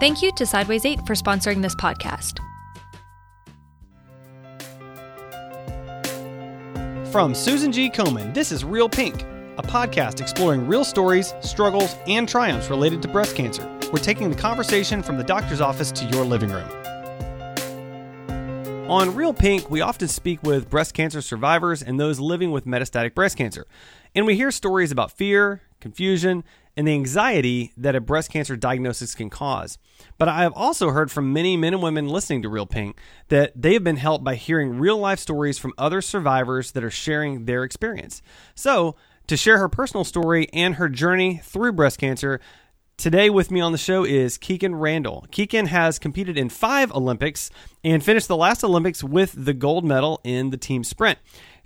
Thank you to Sideways 8 for sponsoring this podcast. From Susan G. Komen, this is Real Pink, a podcast exploring real stories, struggles, and triumphs related to breast cancer. We're taking the conversation from the doctor's office to your living room. On Real Pink, we often speak with breast cancer survivors and those living with metastatic breast cancer. And we hear stories about fear, confusion, and the anxiety that a breast cancer diagnosis can cause. But I have also heard from many men and women listening to Real Pink that they have been helped by hearing real life stories from other survivors that are sharing their experience. So, to share her personal story and her journey through breast cancer, Today with me on the show is Kikkan Randall. Kikkan has competed in five Olympics and finished the last Olympics with the gold medal in the team sprint.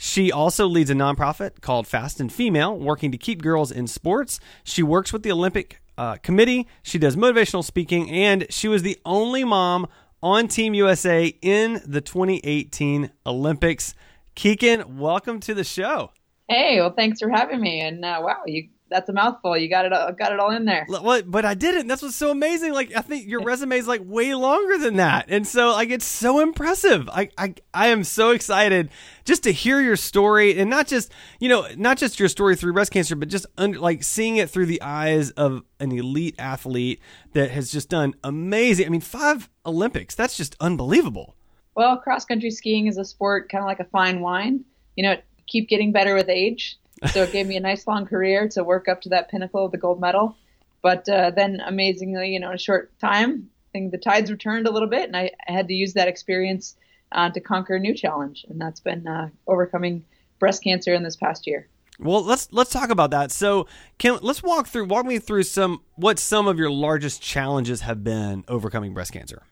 She also leads a nonprofit called Fast and Female, working to keep girls in sports. She works with the Olympic uh, Committee. She does motivational speaking, and she was the only mom on Team USA in the 2018 Olympics. Kikkan, welcome to the show. Hey, well, thanks for having me. And uh, wow, you that's a mouthful. You got it. All, got it all in there. But I didn't. That's what's so amazing. Like I think your resume is like way longer than that, and so like it's so impressive. I I I am so excited just to hear your story, and not just you know not just your story through breast cancer, but just under, like seeing it through the eyes of an elite athlete that has just done amazing. I mean, five Olympics. That's just unbelievable. Well, cross country skiing is a sport kind of like a fine wine. You know, keep getting better with age so it gave me a nice long career to work up to that pinnacle of the gold medal. But uh, then, amazingly, you know, in a short time, I think the tides returned a little bit, and I, I had to use that experience uh, to conquer a new challenge, and that's been uh, overcoming breast cancer in this past year. Well, let's let's talk about that. So, can let's walk through walk me through some what some of your largest challenges have been overcoming breast cancer.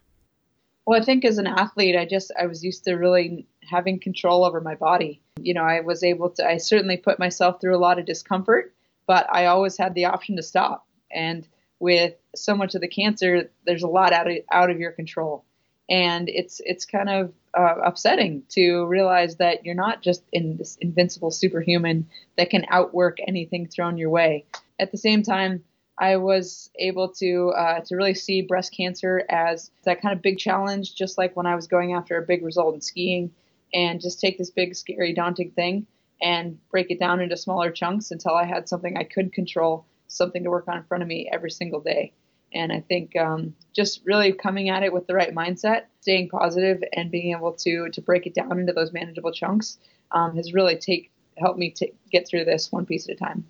Well, I think as an athlete, I just I was used to really having control over my body. You know, I was able to I certainly put myself through a lot of discomfort, but I always had the option to stop. And with so much of the cancer, there's a lot out of out of your control. And it's it's kind of uh, upsetting to realize that you're not just in this invincible superhuman that can outwork anything thrown your way. At the same time, I was able to uh, to really see breast cancer as that kind of big challenge, just like when I was going after a big result in skiing, and just take this big, scary, daunting thing and break it down into smaller chunks until I had something I could control, something to work on in front of me every single day. And I think um, just really coming at it with the right mindset, staying positive, and being able to to break it down into those manageable chunks um, has really take helped me to get through this one piece at a time.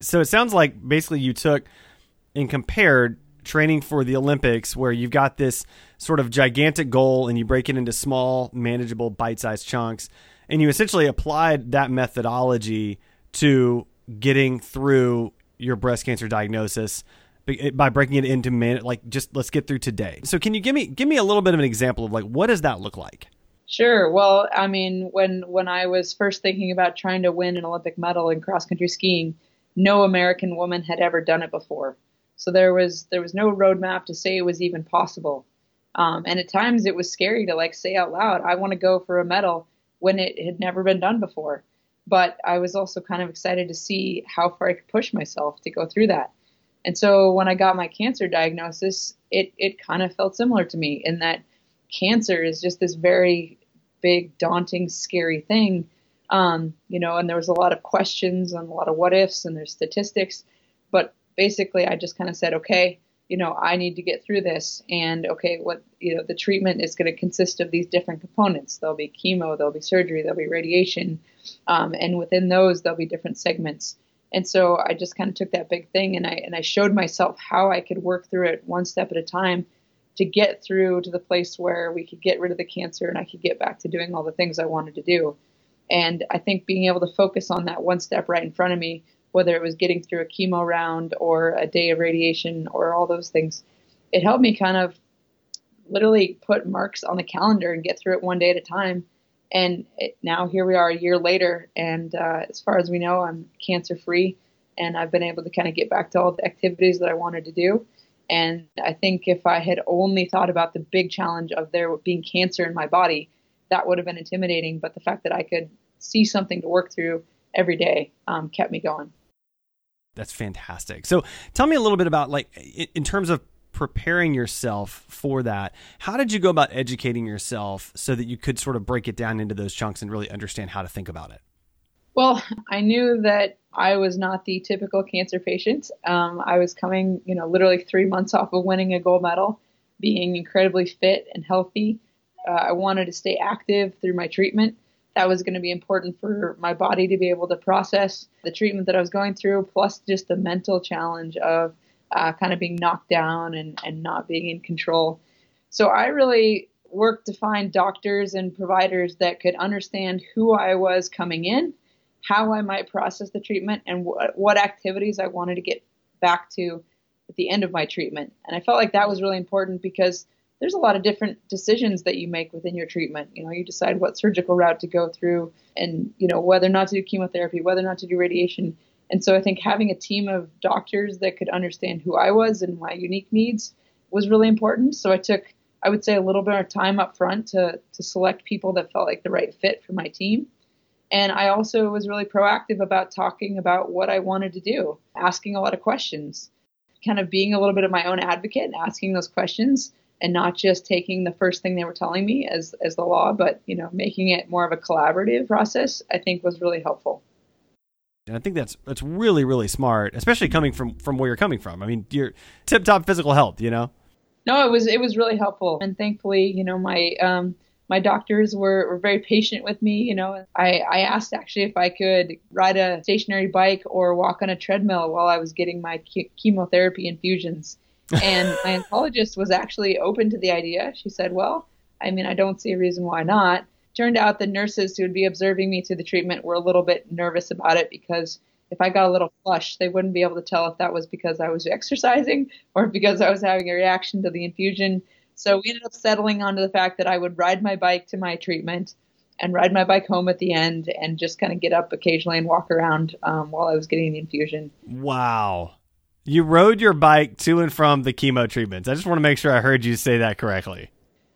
So it sounds like basically you took and compared training for the Olympics where you've got this sort of gigantic goal and you break it into small, manageable, bite sized chunks. And you essentially applied that methodology to getting through your breast cancer diagnosis eh, by breaking it into man like just let's get through today. So can you give me give me a little bit of an example of like what does that look like? Sure. Well, I mean, when when I was first thinking about trying to win an Olympic medal in cross country skiing, no American woman had ever done it before. So there was there was no roadmap to say it was even possible. Um, and at times it was scary to like say out loud, I want to go for a medal when it had never been done before. But I was also kind of excited to see how far I could push myself to go through that. And so when I got my cancer diagnosis, it, it kind of felt similar to me in that cancer is just this very big, daunting, scary thing um, you know, and there was a lot of questions and a lot of what ifs and there's statistics. But basically, I just kind of said, okay, you know, I need to get through this. And okay, what, you know, the treatment is going to consist of these different components. There'll be chemo, there'll be surgery, there'll be radiation. Um, and within those, there'll be different segments. And so I just kind of took that big thing and I, and I showed myself how I could work through it one step at a time to get through to the place where we could get rid of the cancer and I could get back to doing all the things I wanted to do. And I think being able to focus on that one step right in front of me, whether it was getting through a chemo round or a day of radiation or all those things, it helped me kind of literally put marks on the calendar and get through it one day at a time. And it, now here we are a year later, and uh, as far as we know, I'm cancer free, and I've been able to kind of get back to all the activities that I wanted to do. And I think if I had only thought about the big challenge of there being cancer in my body, that would have been intimidating. But the fact that I could see something to work through every day um, kept me going. That's fantastic. So tell me a little bit about like in terms of preparing yourself for that, how did you go about educating yourself so that you could sort of break it down into those chunks and really understand how to think about it? Well, I knew that I was not the typical cancer patient. Um, I was coming, you know, literally three months off of winning a gold medal, being incredibly fit and healthy. Uh, I wanted to stay active through my treatment. That was going to be important for my body to be able to process the treatment that I was going through, plus just the mental challenge of uh, kind of being knocked down and, and not being in control. So I really worked to find doctors and providers that could understand who I was coming in how I might process the treatment and what, what activities I wanted to get back to at the end of my treatment. And I felt like that was really important because there's a lot of different decisions that you make within your treatment. You know, you decide what surgical route to go through and, you know, whether or not to do chemotherapy, whether or not to do radiation. And so I think having a team of doctors that could understand who I was and my unique needs was really important. So I took, I would say, a little bit of time up front to, to select people that felt like the right fit for my team. And I also was really proactive about talking about what I wanted to do, asking a lot of questions, kind of being a little bit of my own advocate and asking those questions and not just taking the first thing they were telling me as, as the law, but, you know, making it more of a collaborative process, I think was really helpful. And I think that's that's really really smart, especially coming from from where you're coming from. I mean, you're tip top physical health, you know. No, it was it was really helpful, and thankfully, you know, my um, my doctors were, were very patient with me. You know, I, I asked actually if I could ride a stationary bike or walk on a treadmill while I was getting my chemotherapy infusions. And my oncologist was actually open to the idea. She said, Well, I mean, I don't see a reason why not. Turned out the nurses who would be observing me through the treatment were a little bit nervous about it because if I got a little flush, they wouldn't be able to tell if that was because I was exercising or because I was having a reaction to the infusion. So we ended up settling onto the fact that I would ride my bike to my treatment and ride my bike home at the end and just kind of get up occasionally and walk around um, while I was getting the infusion. Wow. You rode your bike to and from the chemo treatments. I just want to make sure I heard you say that correctly.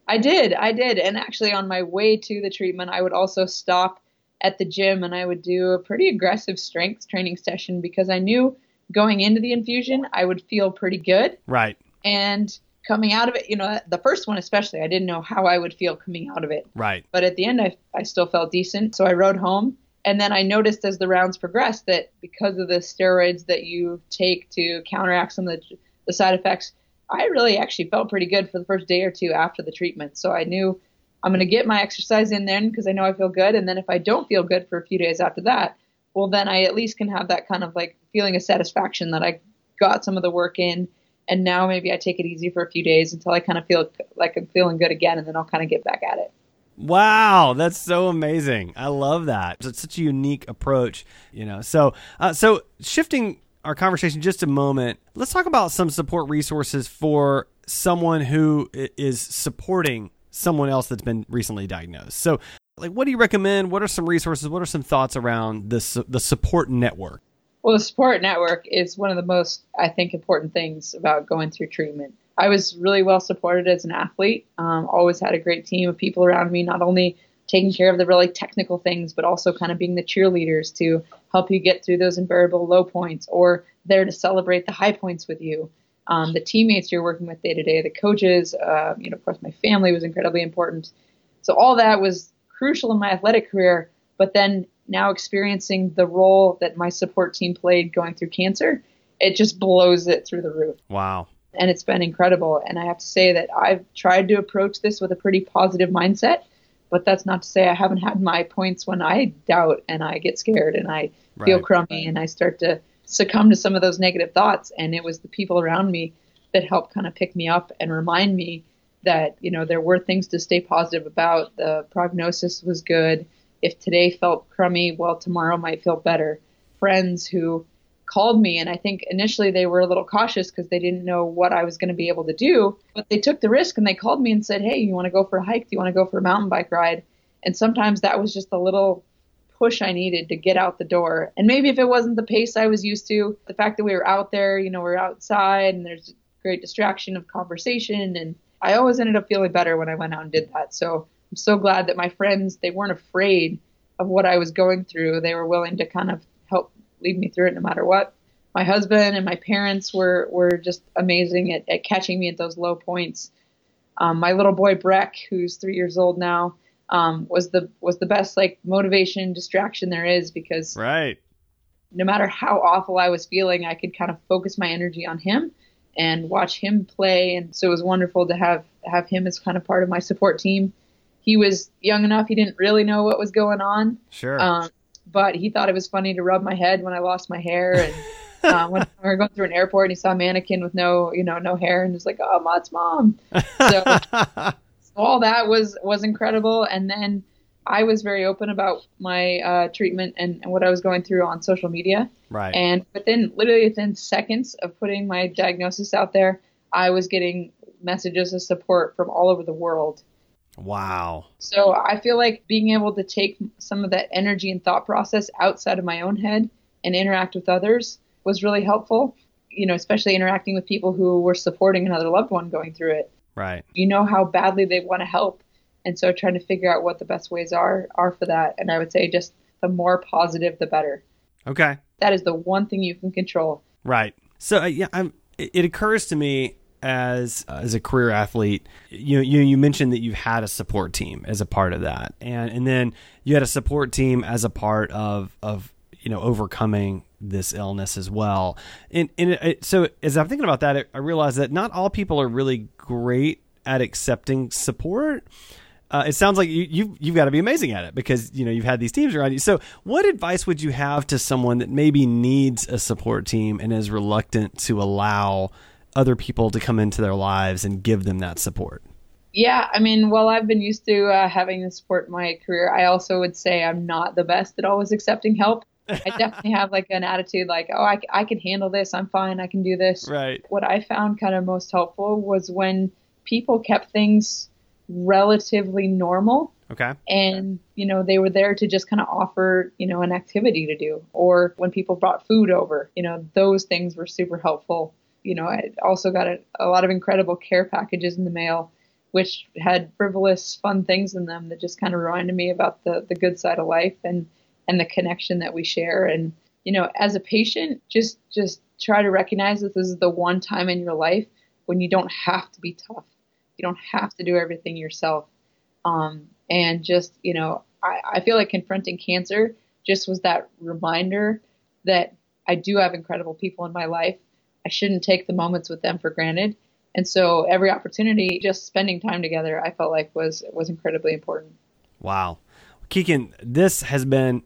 I did. I did. And actually, on my way to the treatment, I would also stop at the gym and I would do a pretty aggressive strength training session because I knew going into the infusion, I would feel pretty good. Right. And coming out of it, you know, the first one especially, I didn't know how I would feel coming out of it. Right. But at the end, I, I still felt decent. So I rode home. And then I noticed as the rounds progressed that because of the steroids that you take to counteract some of the, the side effects, I really actually felt pretty good for the first day or two after the treatment. So I knew I'm going to get my exercise in then because I know I feel good. And then if I don't feel good for a few days after that, well, then I at least can have that kind of like feeling of satisfaction that I got some of the work in and now maybe I take it easy for a few days until I kind of feel like I'm feeling good again, and then I'll kind of get back at it. Wow, that's so amazing! I love that. It's such a unique approach, you know. So, uh, so shifting our conversation just a moment, let's talk about some support resources for someone who is supporting someone else that's been recently diagnosed. So, like, what do you recommend? What are some resources? What are some thoughts around this the support network? Well, the support network is one of the most, I think, important things about going through treatment. I was really well supported as an athlete. Um, always had a great team of people around me, not only taking care of the really technical things, but also kind of being the cheerleaders to help you get through those unbearable low points or there to celebrate the high points with you. Um, the teammates you're working with day to day, the coaches, uh, you know, of course, my family was incredibly important. So all that was crucial in my athletic career. But then now experiencing the role that my support team played going through cancer, it just blows it through the roof. Wow. And it's been incredible. And I have to say that I've tried to approach this with a pretty positive mindset, but that's not to say I haven't had my points when I doubt and I get scared and I right. feel crummy and I start to succumb to some of those negative thoughts. And it was the people around me that helped kind of pick me up and remind me that, you know, there were things to stay positive about. The prognosis was good if today felt crummy, well, tomorrow might feel better. Friends who called me, and I think initially they were a little cautious because they didn't know what I was going to be able to do, but they took the risk and they called me and said, Hey, you want to go for a hike? Do you want to go for a mountain bike ride? And sometimes that was just a little push I needed to get out the door. And maybe if it wasn't the pace I was used to, the fact that we were out there, you know, we're outside and there's great distraction of conversation. And I always ended up feeling better when I went out and did that. So I'm so glad that my friends they weren't afraid of what I was going through. They were willing to kind of lead me through it no matter what. my husband and my parents were were just amazing at, at catching me at those low points. Um, my little boy Breck, who's three years old now, um, was the was the best like motivation distraction there is because right. no matter how awful I was feeling, I could kind of focus my energy on him and watch him play. And so it was wonderful to have have him as kind of part of my support team. He was young enough; he didn't really know what was going on. Sure. Um, but he thought it was funny to rub my head when I lost my hair and uh, when we were going through an airport and he saw a mannequin with no, you know, no hair and was like, "Oh, Mott's mom." So, so all that was was incredible. And then I was very open about my uh, treatment and, and what I was going through on social media. right. And within literally within seconds of putting my diagnosis out there, I was getting messages of support from all over the world. Wow. So I feel like being able to take some of that energy and thought process outside of my own head and interact with others was really helpful. You know, especially interacting with people who were supporting another loved one going through it. Right. You know how badly they want to help, and so trying to figure out what the best ways are are for that. And I would say just the more positive, the better. Okay. That is the one thing you can control. Right. So uh, yeah, I'm, it, it occurs to me as uh, as a career athlete, you you you mentioned that you've had a support team as a part of that, and and then you had a support team as a part of of you know overcoming this illness as well. And and it, it- so as I'm thinking about that, I- I realize that not all people are really great at accepting support. Uh, it sounds like you, you've you've got to be amazing at it because you know you've had these teams around you. So, what advice would you have to someone that maybe needs a support team and is reluctant to allow other people to come into their lives and give them that support? Yeah, I mean, while I've been used to uh, having the support in my career, I also would say I'm not the best at always accepting help. I definitely have like an attitude like, oh, I, I can handle this. I'm fine. I can do this. Right. What I found kind of most helpful was when people kept things relatively normal Okay. and you know they were there to just kind of offer you know an activity to do or when people brought food over you know those things were super helpful you know i also got a, a lot of incredible care packages in the mail which had frivolous fun things in them that just kind of reminded me about the the good side of life and and the connection that we share. And you know as a patient just just try to recognize that this is the one time in your life when you don't have to be tough. You don't have to do everything yourself. Um, and just you know I, I feel like confronting cancer just was that reminder that i do have incredible people in my life i shouldn't take the moments with them for granted and so every opportunity just spending time together i felt like was was incredibly important Wow. Kikkan, this has been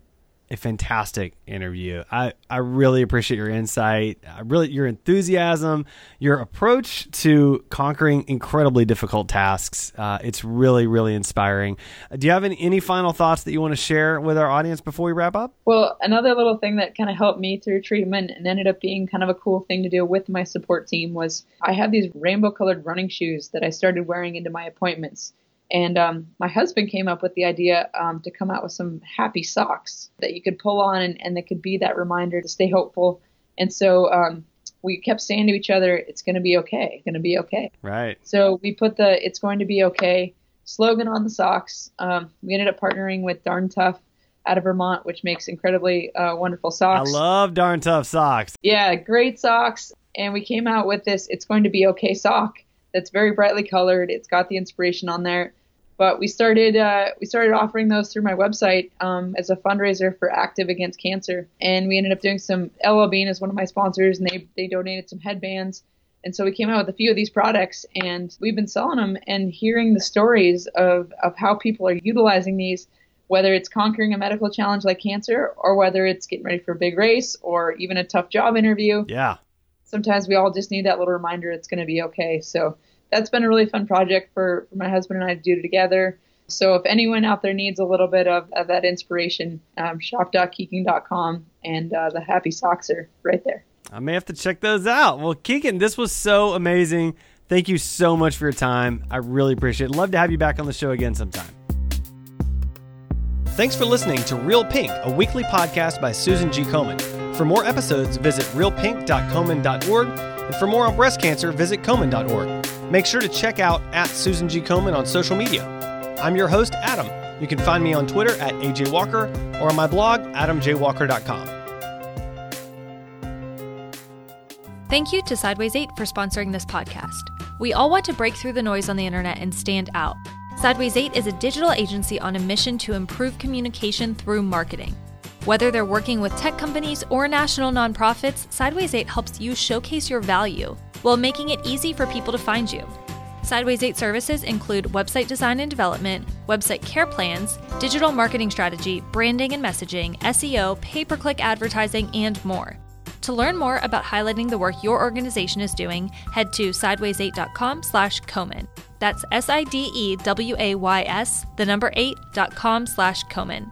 a fantastic interview. I, I really appreciate your insight, I really your enthusiasm, your approach to conquering incredibly difficult tasks. Uh, it's really, really inspiring. Do you have any, any final thoughts that you want to share with our audience before we wrap up? Well, another little thing that kind of helped me through treatment and ended up being kind of a cool thing to do with my support team was I had these rainbow colored running shoes that I started wearing into my appointments. And um, my husband came up with the idea um, to come out with some happy socks that you could pull on and, and that could be that reminder to stay hopeful. And so um, we kept saying to each other, it's going to be okay, It's going to be okay. Right. So we put the "It's going to be okay" slogan on the socks. Um, we ended up partnering with Darn Tough out of Vermont, which makes incredibly uh, wonderful socks. I love darn tough socks. yeah, great socks. And we came out with this "It's going to be okay" sock that's very brightly colored. It's got the inspiration on there. But we started uh, we started offering those through my website um, as a fundraiser for Active Against Cancer, and we ended up doing some. LL Bean is one of my sponsors, and they they donated some headbands. And so we came out with a few of these products and we've been selling them and hearing the stories of, of how people are utilizing these, whether it's conquering a medical challenge like cancer or whether it's getting ready for a big race or even a tough job interview. Yeah. Sometimes we all just need that little reminder it's going to be okay. So that's been a really fun project for, for my husband and I to do together. So if anyone out there needs a little bit of, of that inspiration, um, shop.kikkan.com and uh, the happy socks are right there. I may have to check those out. Well, Kikkan, this was so amazing. Thank you so much for your time. I really appreciate it. Love to have you back on the show again sometime. Thanks for listening to Real Pink, a weekly podcast by Susan G. Komen. For more episodes, visit realpink.komen.org. And for more on breast cancer, visit komen.org. Make sure to check out at Susan G. Komen on social media. I'm your host, Adam. You can find me on Twitter at AJ Walker or on my blog, adamjwalker.com. Thank you to Sideways 8 for sponsoring this podcast. We all want to break through the noise on the internet and stand out. Sideways 8 is a digital agency on a mission to improve communication through marketing. Whether they're working with tech companies or national nonprofits, Sideways 8 helps you showcase your value while making it easy for people to find you. Sideways 8 services include website design and development, website care plans, digital marketing strategy, branding and messaging, SEO, pay per click advertising, and more. To learn more about highlighting the work your organization is doing, head to sideways8.com slash Komen. That's S I D E W A Y S, the number 8.com slash Komen.